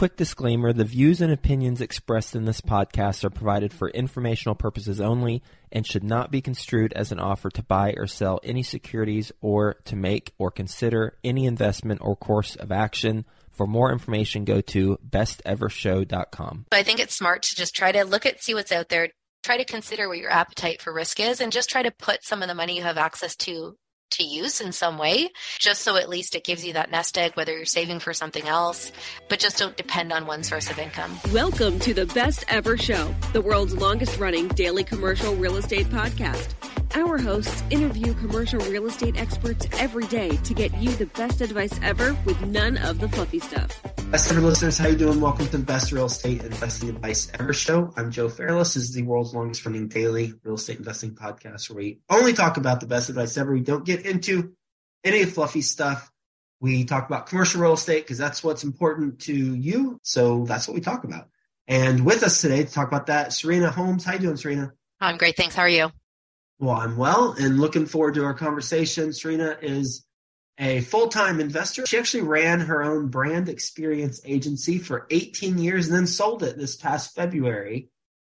Quick disclaimer the views and opinions expressed in this podcast are provided for informational purposes only and should not be construed as an offer to buy or sell any securities or to make or consider any investment or course of action. For more information, go to bestevershow.com. I think it's smart to just try to look at, see what's out there, try to consider what your appetite for risk is, and just try to put some of the money you have access to to use in some way, just so at least it gives you that nest egg, whether you're saving for something else, but just don't depend on one source of income. Welcome to the Best Ever Show, the world's longest running daily commercial real estate podcast. Our hosts interview commercial real estate experts every day to get you the best advice ever with none of the fluffy stuff. Best ever listeners, how you doing? Welcome to the Best Real Estate Investing Advice Ever Show. I'm Joe Fairless. This is the world's longest running daily real estate investing podcast where we only talk about the best advice ever. We don't get into any fluffy stuff. We talk about commercial real estate because that's what's important to you. So that's what we talk about. And with us today to talk about that, Serena Holmes. How you doing, Serena? I'm great. Thanks. How are you? Well, I'm well and looking forward to our conversation. Serena is a full time investor. She actually ran her own brand experience agency for 18 years and then sold it this past February.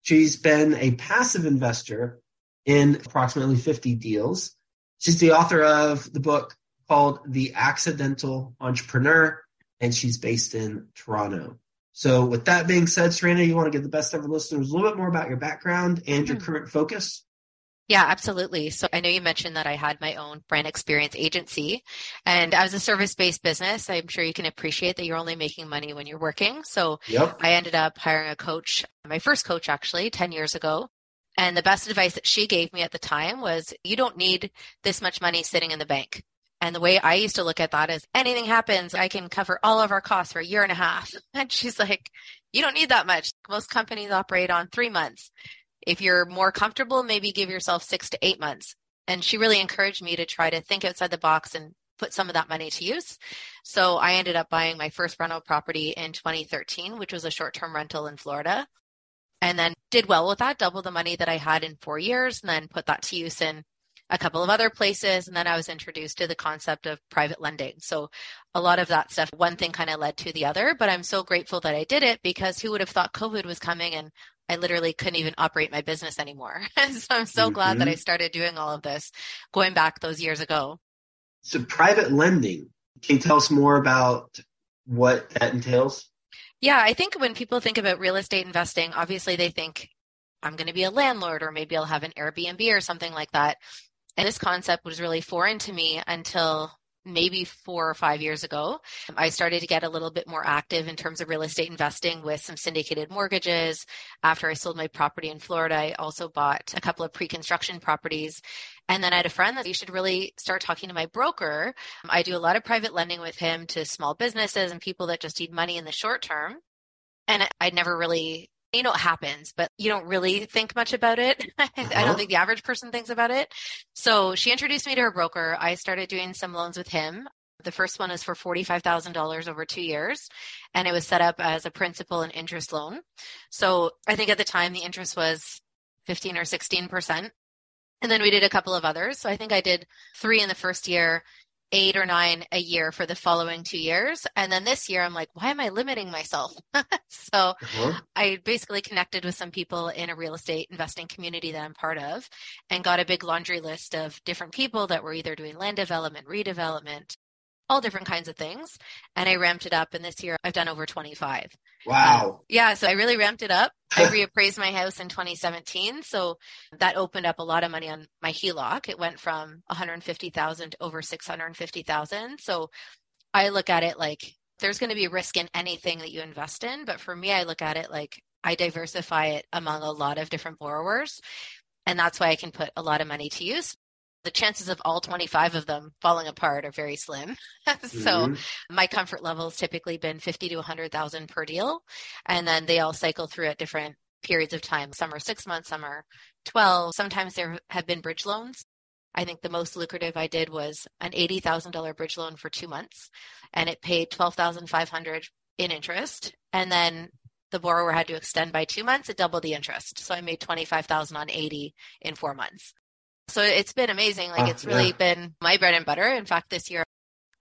She's been a passive investor in approximately 50 deals. She's the author of the book called The Accidental Entrepreneur, and she's based in Toronto. So, with that being said, Serena, you want to give the best ever listeners a little bit more about your background and your hmm. current focus? Yeah, absolutely. So I know you mentioned that I had my own brand experience agency and I was a service based business. I'm sure you can appreciate that you're only making money when you're working. So Yep. I ended up hiring a coach, my first coach actually 10 years ago. And the best advice that she gave me at the time was you don't need this much money sitting in the bank. And the way I used to look at that is anything happens, I can cover all of our costs for a year and a half. And she's like, you don't need that much. Most companies operate on three months. If you're more comfortable, maybe give yourself six to eight months. And she really encouraged me to try to think outside the box and put some of that money to use. So I ended up buying my first rental property in 2013, which was a short term rental in Florida. And then did well with that, double the money that I had in four years, and then put that to use in a couple of other places. And then I was introduced to the concept of private lending. So a lot of that stuff, one thing kind of led to the other, but I'm so grateful that I did it because who would have thought COVID was coming and I literally couldn't even operate my business anymore. so I'm so mm-hmm. glad that I started doing all of this going back those years ago. So private lending, can you tell us more about what that entails? Yeah, I think when people think about real estate investing, obviously they think I'm going to be a landlord or maybe I'll have an Airbnb or something like that. And this concept was really foreign to me until maybe four or five years ago. I started to get a little bit more active in terms of real estate investing with some syndicated mortgages. After I sold my property in Florida, I also bought a couple of pre construction properties. And then I had a friend that you should really start talking to my broker. I do a lot of private lending with him to small businesses and people that just need money in the short term. And I'd never really you know it happens but you don't really think much about it uh-huh. i don't uh-huh. think the average person thinks about it so she introduced me to her broker i started doing some loans with him the first one is for $45,000 over two years, and it was set up as a principal and interest loan. So I think at the time the interest was 15 or 16%. And then we did a couple of others. So I think I did three in the first year eight or nine a year for the following two years. And then this year, I'm like, why am I limiting myself? so uh-huh. I basically connected with some people in a real estate investing community that I'm part of and got a big laundry list of different people that were either doing land development, redevelopment, all different kinds of things. And I ramped it up. And this year I've done over 25. Wow. Um, yeah. So I really ramped it up. I reappraised my house in 2017. So that opened up a lot of money on my HELOC. It went from 150,000 to over 650,000. So I look at it like there's going to be risk in anything that you invest in. But for me, I look at it like I diversify it among a lot of different borrowers. And that's why I can put a lot of money to use the chances of all 25 of them falling apart are very slim. so mm-hmm. my comfort level has typically been 50 to 100,000 per deal. And then they all cycle through at different periods of time. Some are six months, some are 12. Sometimes there have been bridge loans. I think the most lucrative I did was an $80,000 bridge loan for two months and it paid 12,500 in interest. And then the borrower had to extend by two months, it doubled the interest. So I made 25,000 on 80 in four months. So it's been amazing. Like it's really yeah. been my bread and butter. In fact, this year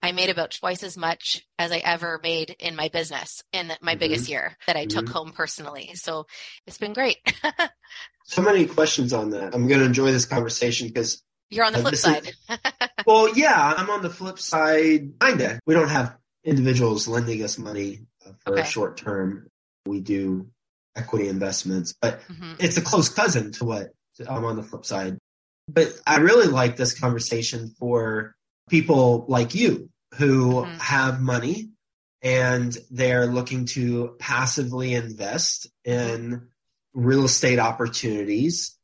I made about twice as much as I ever made in my business in my mm-hmm. biggest year that I mm-hmm. took home personally. So it's been great. so many questions on that. I'm going to enjoy this conversation because you're on the flip side. Is, well, yeah, I'm on the flip side. Kinda. We don't have individuals lending us money uh, for okay. a short term. We do equity investments, but mm-hmm. it's a close cousin to what I'm on the flip side. But I really like this conversation for people like you who mm-hmm. have money and they're looking to passively invest in real estate opportunities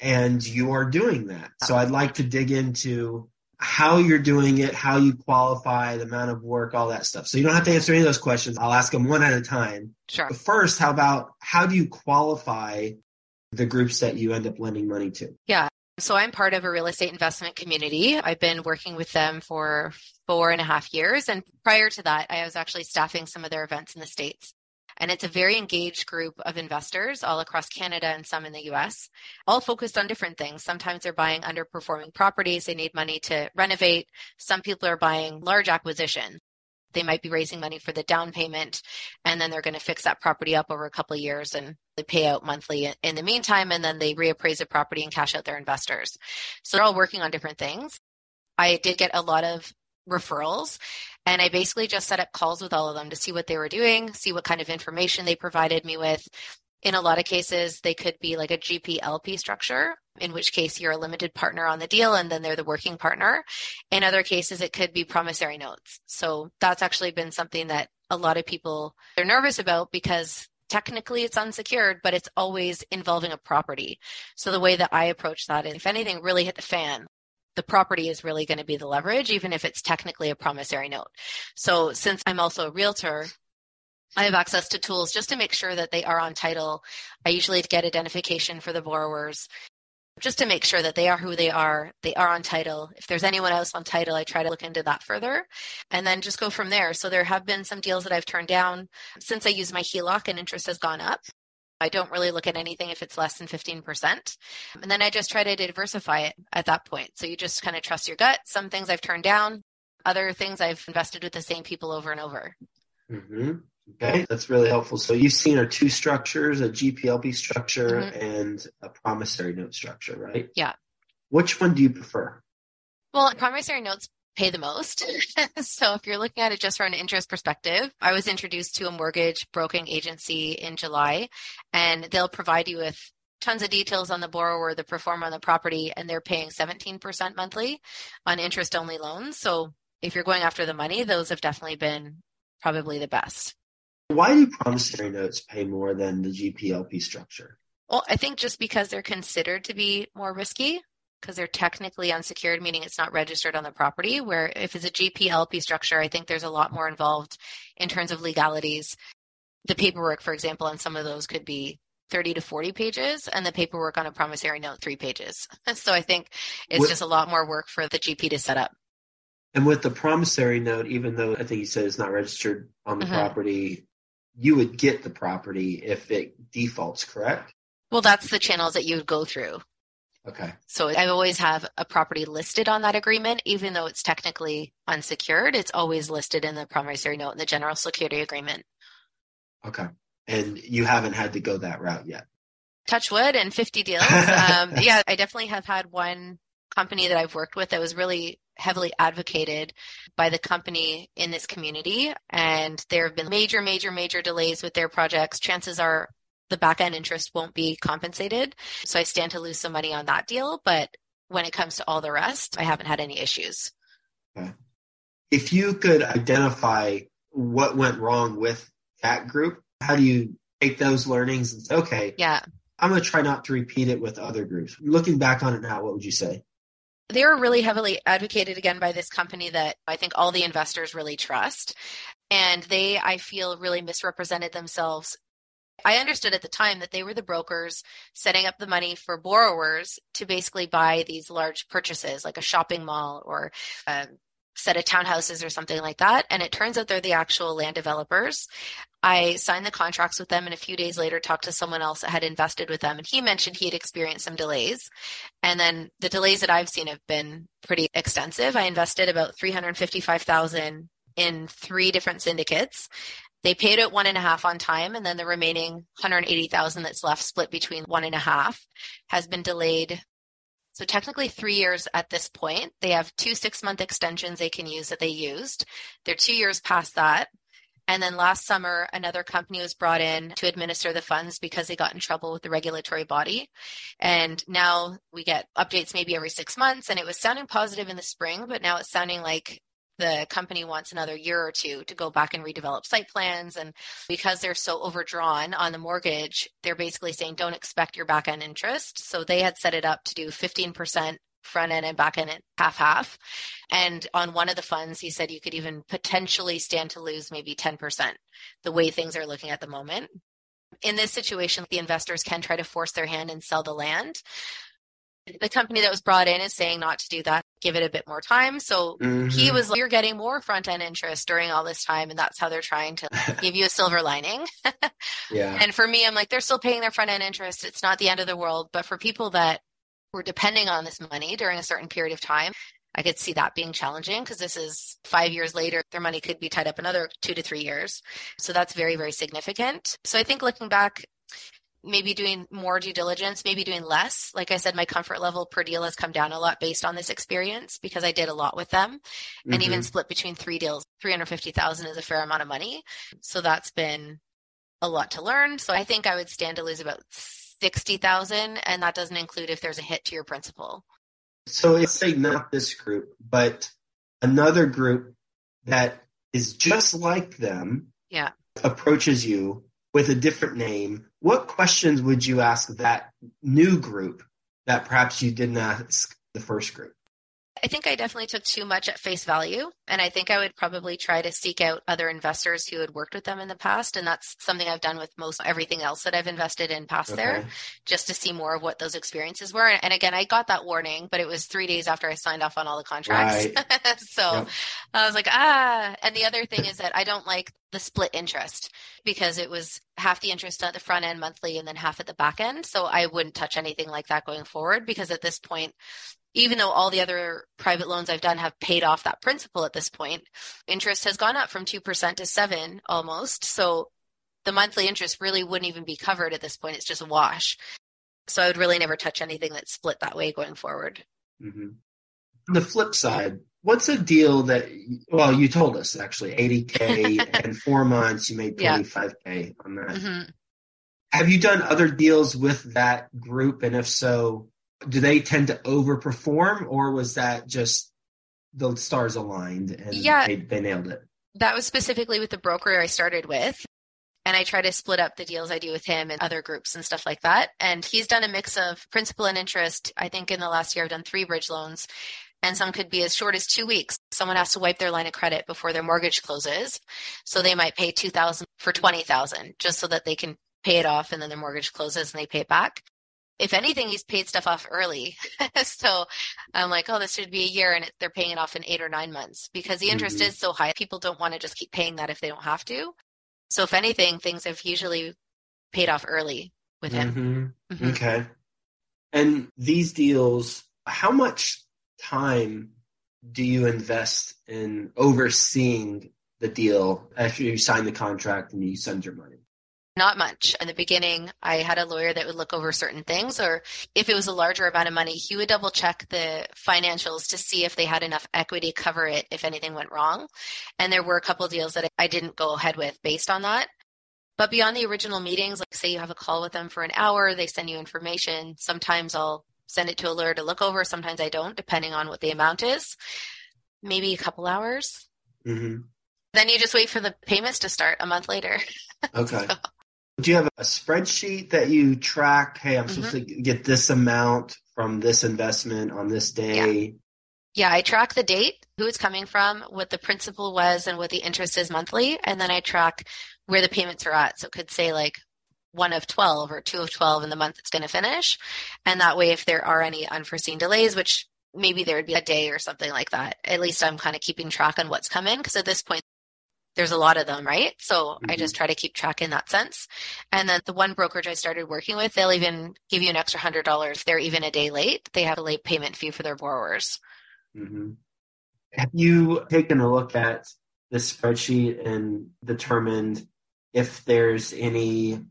and you are doing that. So I'd like to dig into how you're doing it, how you qualify, the amount of work, all that stuff. So you don't have to answer any of those questions. I'll ask them one at a time. Sure. But first, how about how do you qualify the groups that you end up lending money to? Yeah. So I'm part of a real estate investment community. I've been working with them for four and a half years. And prior to that, I was actually staffing some of their events in the States. And it's a very engaged group of investors all across Canada and some in the US, all focused on different things. Sometimes they're buying underperforming properties. They need money to renovate. Some people are buying large acquisitions. They might be raising money for the down payment and then they're going to fix that property up over a couple of years and they pay out monthly in the meantime and then they reappraise the property and cash out their investors. So they're all working on different things. I did get a lot of referrals and I basically just set up calls with all of them to see what they were doing, see what kind of information they provided me with. In a lot of cases, they could be like a GP LP structure, in which case you're a limited partner on the deal and then they're the working partner. In other cases, it could be promissory notes. So that's actually been something that a lot of people are nervous about because technically it's unsecured, but it's always involving a property. So the way that I approach that is if anything really hit the fan, the property is really going to be the leverage, even if it's technically a promissory note. So since I'm also a realtor, I have access to tools just to make sure that they are on title. I usually get identification for the borrowers just to make sure that they are who they are, they are on title. If there's anyone else on title, I try to look into that further and then just go from there. So there have been some deals that I've turned down since I use my HELOC and interest has gone up. I don't really look at anything if it's less than 15%. And then I just try to diversify it at that point. So you just kind of trust your gut. Some things I've turned down, other things I've invested with the same people over and over. Mm-hmm. Okay, that's really helpful. So you've seen our two structures, a GPLP structure mm-hmm. and a promissory note structure, right? Yeah. Which one do you prefer? Well, promissory notes pay the most. so if you're looking at it just from an interest perspective, I was introduced to a mortgage broking agency in July and they'll provide you with tons of details on the borrower, the pro forma on the property, and they're paying 17% monthly on interest only loans. So if you're going after the money, those have definitely been probably the best. Why do promissory notes pay more than the GPLP structure? Well, I think just because they're considered to be more risky because they're technically unsecured, meaning it's not registered on the property. Where if it's a GPLP structure, I think there's a lot more involved in terms of legalities. The paperwork, for example, on some of those could be 30 to 40 pages, and the paperwork on a promissory note, three pages. So I think it's with, just a lot more work for the GP to set up. And with the promissory note, even though I think you said it's not registered on the mm-hmm. property, you would get the property if it defaults, correct? Well, that's the channels that you would go through. Okay. So I always have a property listed on that agreement, even though it's technically unsecured. It's always listed in the promissory note in the general security agreement. Okay. And you haven't had to go that route yet. Touch wood and 50 deals. um, yeah, I definitely have had one company that I've worked with that was really heavily advocated by the company in this community. And there have been major, major, major delays with their projects. Chances are the back end interest won't be compensated. So I stand to lose some money on that deal. But when it comes to all the rest, I haven't had any issues. Okay. If you could identify what went wrong with that group, how do you take those learnings and say, okay, yeah, I'm going to try not to repeat it with other groups? Looking back on it now, what would you say? They were really heavily advocated again by this company that I think all the investors really trust. And they, I feel, really misrepresented themselves I understood at the time that they were the brokers setting up the money for borrowers to basically buy these large purchases, like a shopping mall or a set of townhouses or something like that. And it turns out they're the actual land developers. I signed the contracts with them and a few days later talked to someone else that had invested with them and he mentioned he had experienced some delays. And then the delays that I've seen have been pretty extensive. I invested about 355,000 in three different syndicates they paid out one and a half on time, and then the remaining 180,000 that's left, split between one and a half, has been delayed. So technically three years at this point. They have two six month extensions they can use that they used. They're two years past that. And then last summer, another company was brought in to administer the funds because they got in trouble with the regulatory body. And now we get updates maybe every six months. And it was sounding positive in the spring, but now it's sounding like the company wants another year or two to go back and redevelop site plans. And because they're so overdrawn on the mortgage, they're basically saying don't expect your back end interest. So they had set it up to do 15% front end and back end half half. And on one of the funds, he said you could even potentially stand to lose maybe 10%, the way things are looking at the moment. In this situation, the investors can try to force their hand and sell the land. The company that was brought in is saying not to do that give it a bit more time. So mm-hmm. he was like, you're getting more front end interest during all this time. And that's how they're trying to give you a silver lining. yeah. And for me, I'm like, they're still paying their front end interest. It's not the end of the world. But for people that were depending on this money during a certain period of time, I could see that being challenging because this is five years later, their money could be tied up another two to three years. So that's very, very significant. So I think looking back, maybe doing more due diligence, maybe doing less. Like I said, my comfort level per deal has come down a lot based on this experience because I did a lot with them mm-hmm. and even mm-hmm. split between three deals. 350,000 is a fair amount of money. So that's been a lot to learn. So I think I would stand to lose about 60,000 and that doesn't include if there's a hit to your principal. So let's say not this group, but another group that is just like them. Yeah. Approaches you with a different name, what questions would you ask that new group that perhaps you didn't ask the first group? I think I definitely took too much at face value. And I think I would probably try to seek out other investors who had worked with them in the past. And that's something I've done with most everything else that I've invested in past okay. there, just to see more of what those experiences were. And again, I got that warning, but it was three days after I signed off on all the contracts. Right. so yep. I was like, ah. And the other thing is that I don't like the split interest because it was half the interest at the front end monthly and then half at the back end. So I wouldn't touch anything like that going forward because at this point, even though all the other private loans I've done have paid off that principal at this point, interest has gone up from 2% to 7 almost. So the monthly interest really wouldn't even be covered at this point. It's just a wash. So I would really never touch anything that's split that way going forward. Mm-hmm. The flip side, what's a deal that, well, you told us actually 80K and four months, you made 25K yeah. on that. Mm-hmm. Have you done other deals with that group? And if so, do they tend to overperform or was that just the stars aligned and Yeah. they, they nailed it? That was specifically with the broker I started with. And I try to split up the deals I do with him and other groups and stuff like that. And he's done a mix of principal and interest. I think in the last year I've done three bridge loans and some could be as short as two weeks. Someone has to wipe their line of credit before their mortgage closes. So they might pay 2000 for 20,000 just so that they can pay it off and then their mortgage closes and they pay it back. If anything, he's paid stuff off early. so I'm like, oh, this should be a year and they're paying it off in eight or nine months because the interest Mhm. is so high. People don't want to just keep paying that if they don't have to. So if anything, things have usually paid off early with him. Mhm. Mhm. Okay. And these deals, how much time do you invest in overseeing the deal after you sign the contract and you send your money? Not much. In the beginning, I had a lawyer that would look over certain things, or if it was a larger amount of money, he would double check the financials to see if they had enough equity to cover it if anything went wrong. And there were a couple deals that I didn't go ahead with based on that. But beyond the original meetings, like say you have a call with them for an hour, they send you information. Sometimes I'll send it to a lawyer to look over, sometimes I don't, depending on what the amount is. Maybe a couple hours. hmm Then you just wait for the payments to start a month later. Okay. Do you have a spreadsheet that you track? Hey, I'm supposed mm-hmm. to get this amount from this investment on this day. Yeah, I track the date, who it's coming from, what the principal was, and what the interest is monthly. And then I track where the payments are at. So it could say like one of 12 or two of 12 in the month it's going to finish. And that way, if there are any unforeseen delays, which maybe there would be a day or something like that, at least I'm kind of keeping track on what's come in. Because at this point, there's a lot of them, right? So I Mhm. just try to keep track in that sense. And then the one brokerage I started working with, they'll even give you an extra hundred dollars they're even a day late. They have a late payment fee for their borrowers. hmm Have you taken a look at this spreadsheet and determined if there's any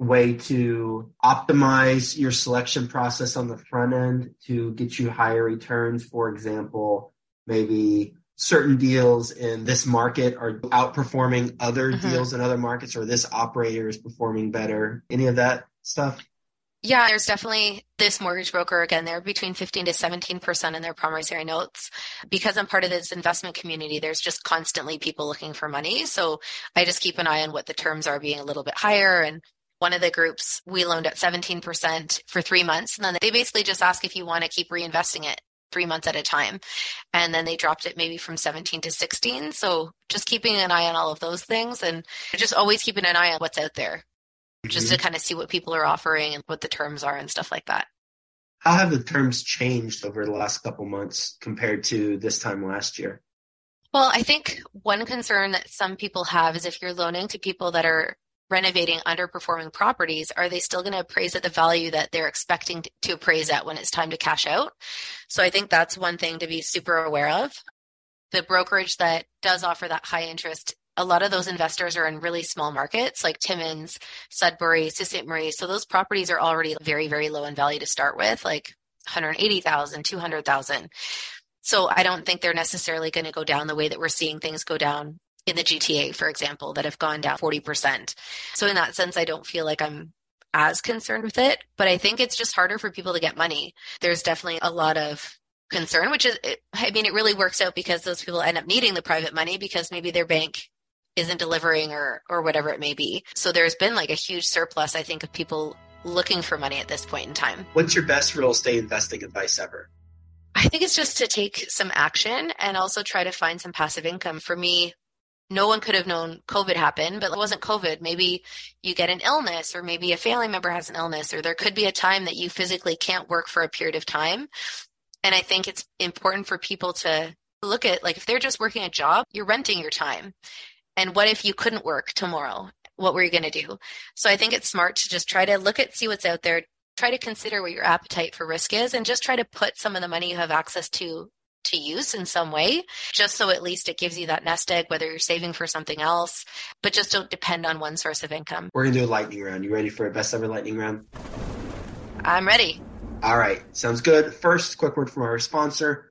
way to optimize your selection process on the front end to get you higher returns? For example, maybe certain deals in this market are outperforming other Mhm. deals in other markets, or this operator is performing better. Any of that stuff? Yeah, there's definitely this mortgage broker again. They're between 15 to 17 percent in their promissory notes. Because I'm part of this investment community, there's just constantly people looking for money. So I just keep an eye on what the terms are being a little bit higher. And one of the groups we loaned at 17 percent for three months, and then they basically just ask if you want to keep reinvesting it three months at a time. And then they dropped it maybe from 17 to 16. So just keeping an eye on all of those things and just always keeping an eye on what's out there just to mm-hmm. kind of see what people are offering and what the terms are and stuff like that. How have the terms changed over the last couple months compared to this time last year? Well, I think one concern that some people have is if you're loaning to people that are renovating underperforming properties, are they still going to appraise at the value that they're expecting to appraise at when it's time to cash out? So I think that's one thing to be super aware of. The brokerage that does offer that high interest, a lot of those investors are in really small markets like Timmins, Sudbury, Sault Ste. Marie. So those properties are already very, very low in value to start with, like 180,000, 200,000. So I don't think they're necessarily going to go down the way that we're seeing things go down in the GTA, for example, that have gone down 40%. So in that sense, I don't feel like I'm as concerned with it, but I think it's just harder for people to get money. There's definitely a lot of concern, which is, I mean, it really works out because those people end up needing the private money because maybe their bank isn't delivering or, or whatever it may be. So there's been like a huge surplus, I think, of people looking for money at this point in time. What's your best real estate investing advice ever? I think it's just to take some action and also try to find some passive income. For me, no one could have known COVID happened, but it wasn't COVID. Maybe you get an illness, or maybe a family member has an illness, or there could be a time that you physically can't work for a period of time. And I think it's important for people to look at like if they're just working a job, you're renting your time. And what if you couldn't work tomorrow? What were you going to do? So I think it's smart to just try to look at, see what's out there, try to consider what your appetite for risk is, and just try to put some of the money you have access to to use in some way, just so at least it gives you that nest egg, whether you're saving for something else, but just don't depend on one source of income. We're gonna do a lightning round. You ready for a best ever lightning round? I'm ready. All right, sounds good. First, quick word from our sponsor.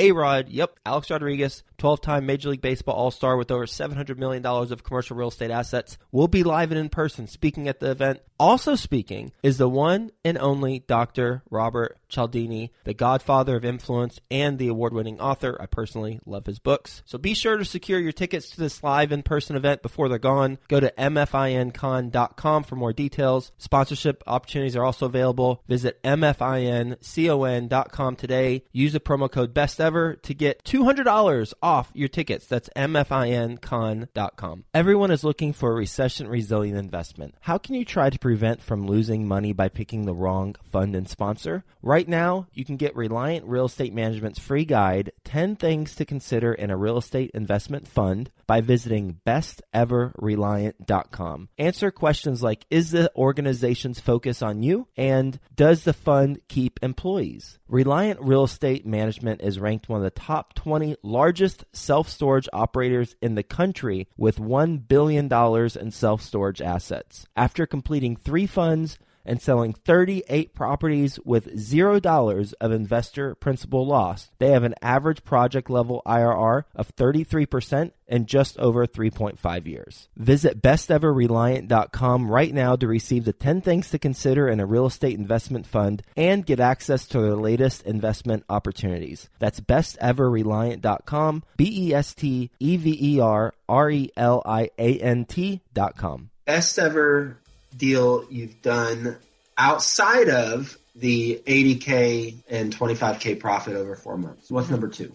A Rod, yep, Alex Rodriguez, 12 time Major League Baseball All Star with over $700 million of commercial real estate assets, will be live and in person speaking at the event. Also speaking is the one and only Dr. Robert Cialdini, the godfather of influence and the award winning author. I personally love his books. So be sure to secure your tickets to this live in person event before they're gone. Go to mfincon.com for more details. Sponsorship opportunities are also available. Visit mfincon.com today. Use the promo code best to get $200 off your tickets. That's mfincon.com. Everyone is looking for a recession resilient investment. How can you try to prevent from losing money by picking the wrong fund and sponsor? Right now, you can get Reliant Real Estate Management's free guide, 10 Things to Consider in a Real Estate Investment Fund, by visiting besteverreliant.com. Answer questions like Is the organization's focus on you? And Does the fund keep employees? Reliant Real Estate Management is ranked one of the top 20 largest self storage operators in the country with $1 billion in self storage assets. After completing three funds, and selling 38 properties with $0 of investor principal loss. They have an average project level IRR of 33% in just over 3.5 years. Visit besteverreliant.com right now to receive the 10 things to consider in a real estate investment fund and get access to the latest investment opportunities. That's besteverreliant.com, B E S T E V E R R E L I A N T.com. Best ever deal you've done outside of the 80K and 25K profit over four months? What's mm-hmm. number two?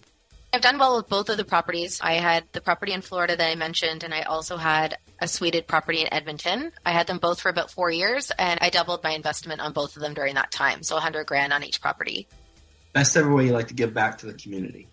I've done well with both of the properties. I had the property in Florida that I mentioned, and I also had a suited property in Edmonton. I had them both for about four years, and I doubled my investment on both of them during that time. So 100 grand on each property. Best ever way you like to give back to the community?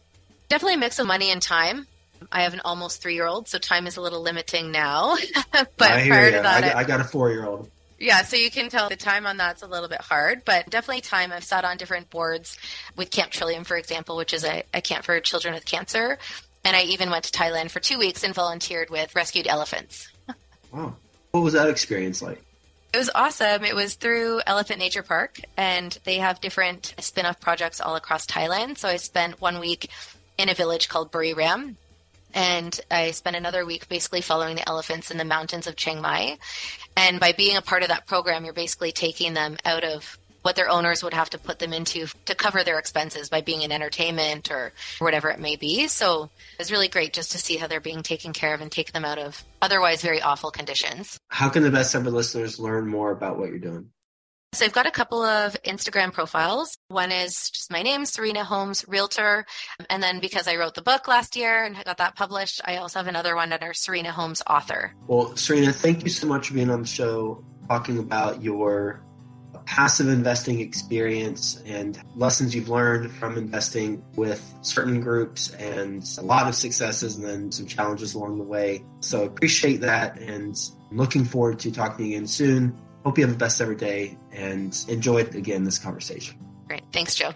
Definitely a mix of money and time. I have an almost three year old, so time is a little limiting now. but I prior you. to that, I, I got a four year old. Yeah, so you can tell the time on that's a little bit hard, but definitely time. I've sat on different boards with Camp Trillium, for example, which is a, a camp for children with cancer. And I even went to Thailand for two weeks and volunteered with rescued elephants. wow. Oh. What was that experience like? It was awesome. It was through Elephant Nature Park, and they have different spin off projects all across Thailand. So I spent one week in a village called Buriram, and I spent another week basically following the elephants in the mountains of Chiang Mai. And by being a part of that program, you're basically taking them out of what their owners would have to put them into to cover their expenses by being in entertainment or whatever it may be. So it's really great just to see how they're being taken care of and take them out of otherwise very awful conditions. How can the best ever listeners learn more about what you're doing? So I've got a couple of Instagram profiles. One is just my name, Serena Holmes Realtor. And then because I wrote the book last year and I got that published, I also have another one under Serena Holmes Author. Well, Serena, thank you so much for being on the show, talking about your passive investing experience and lessons you've learned from investing with certain groups and a lot of successes and then some challenges along the way. So appreciate that and looking forward to talking again soon. Hope you have the best ever day and enjoyed again this conversation. Great. Thanks, Joe.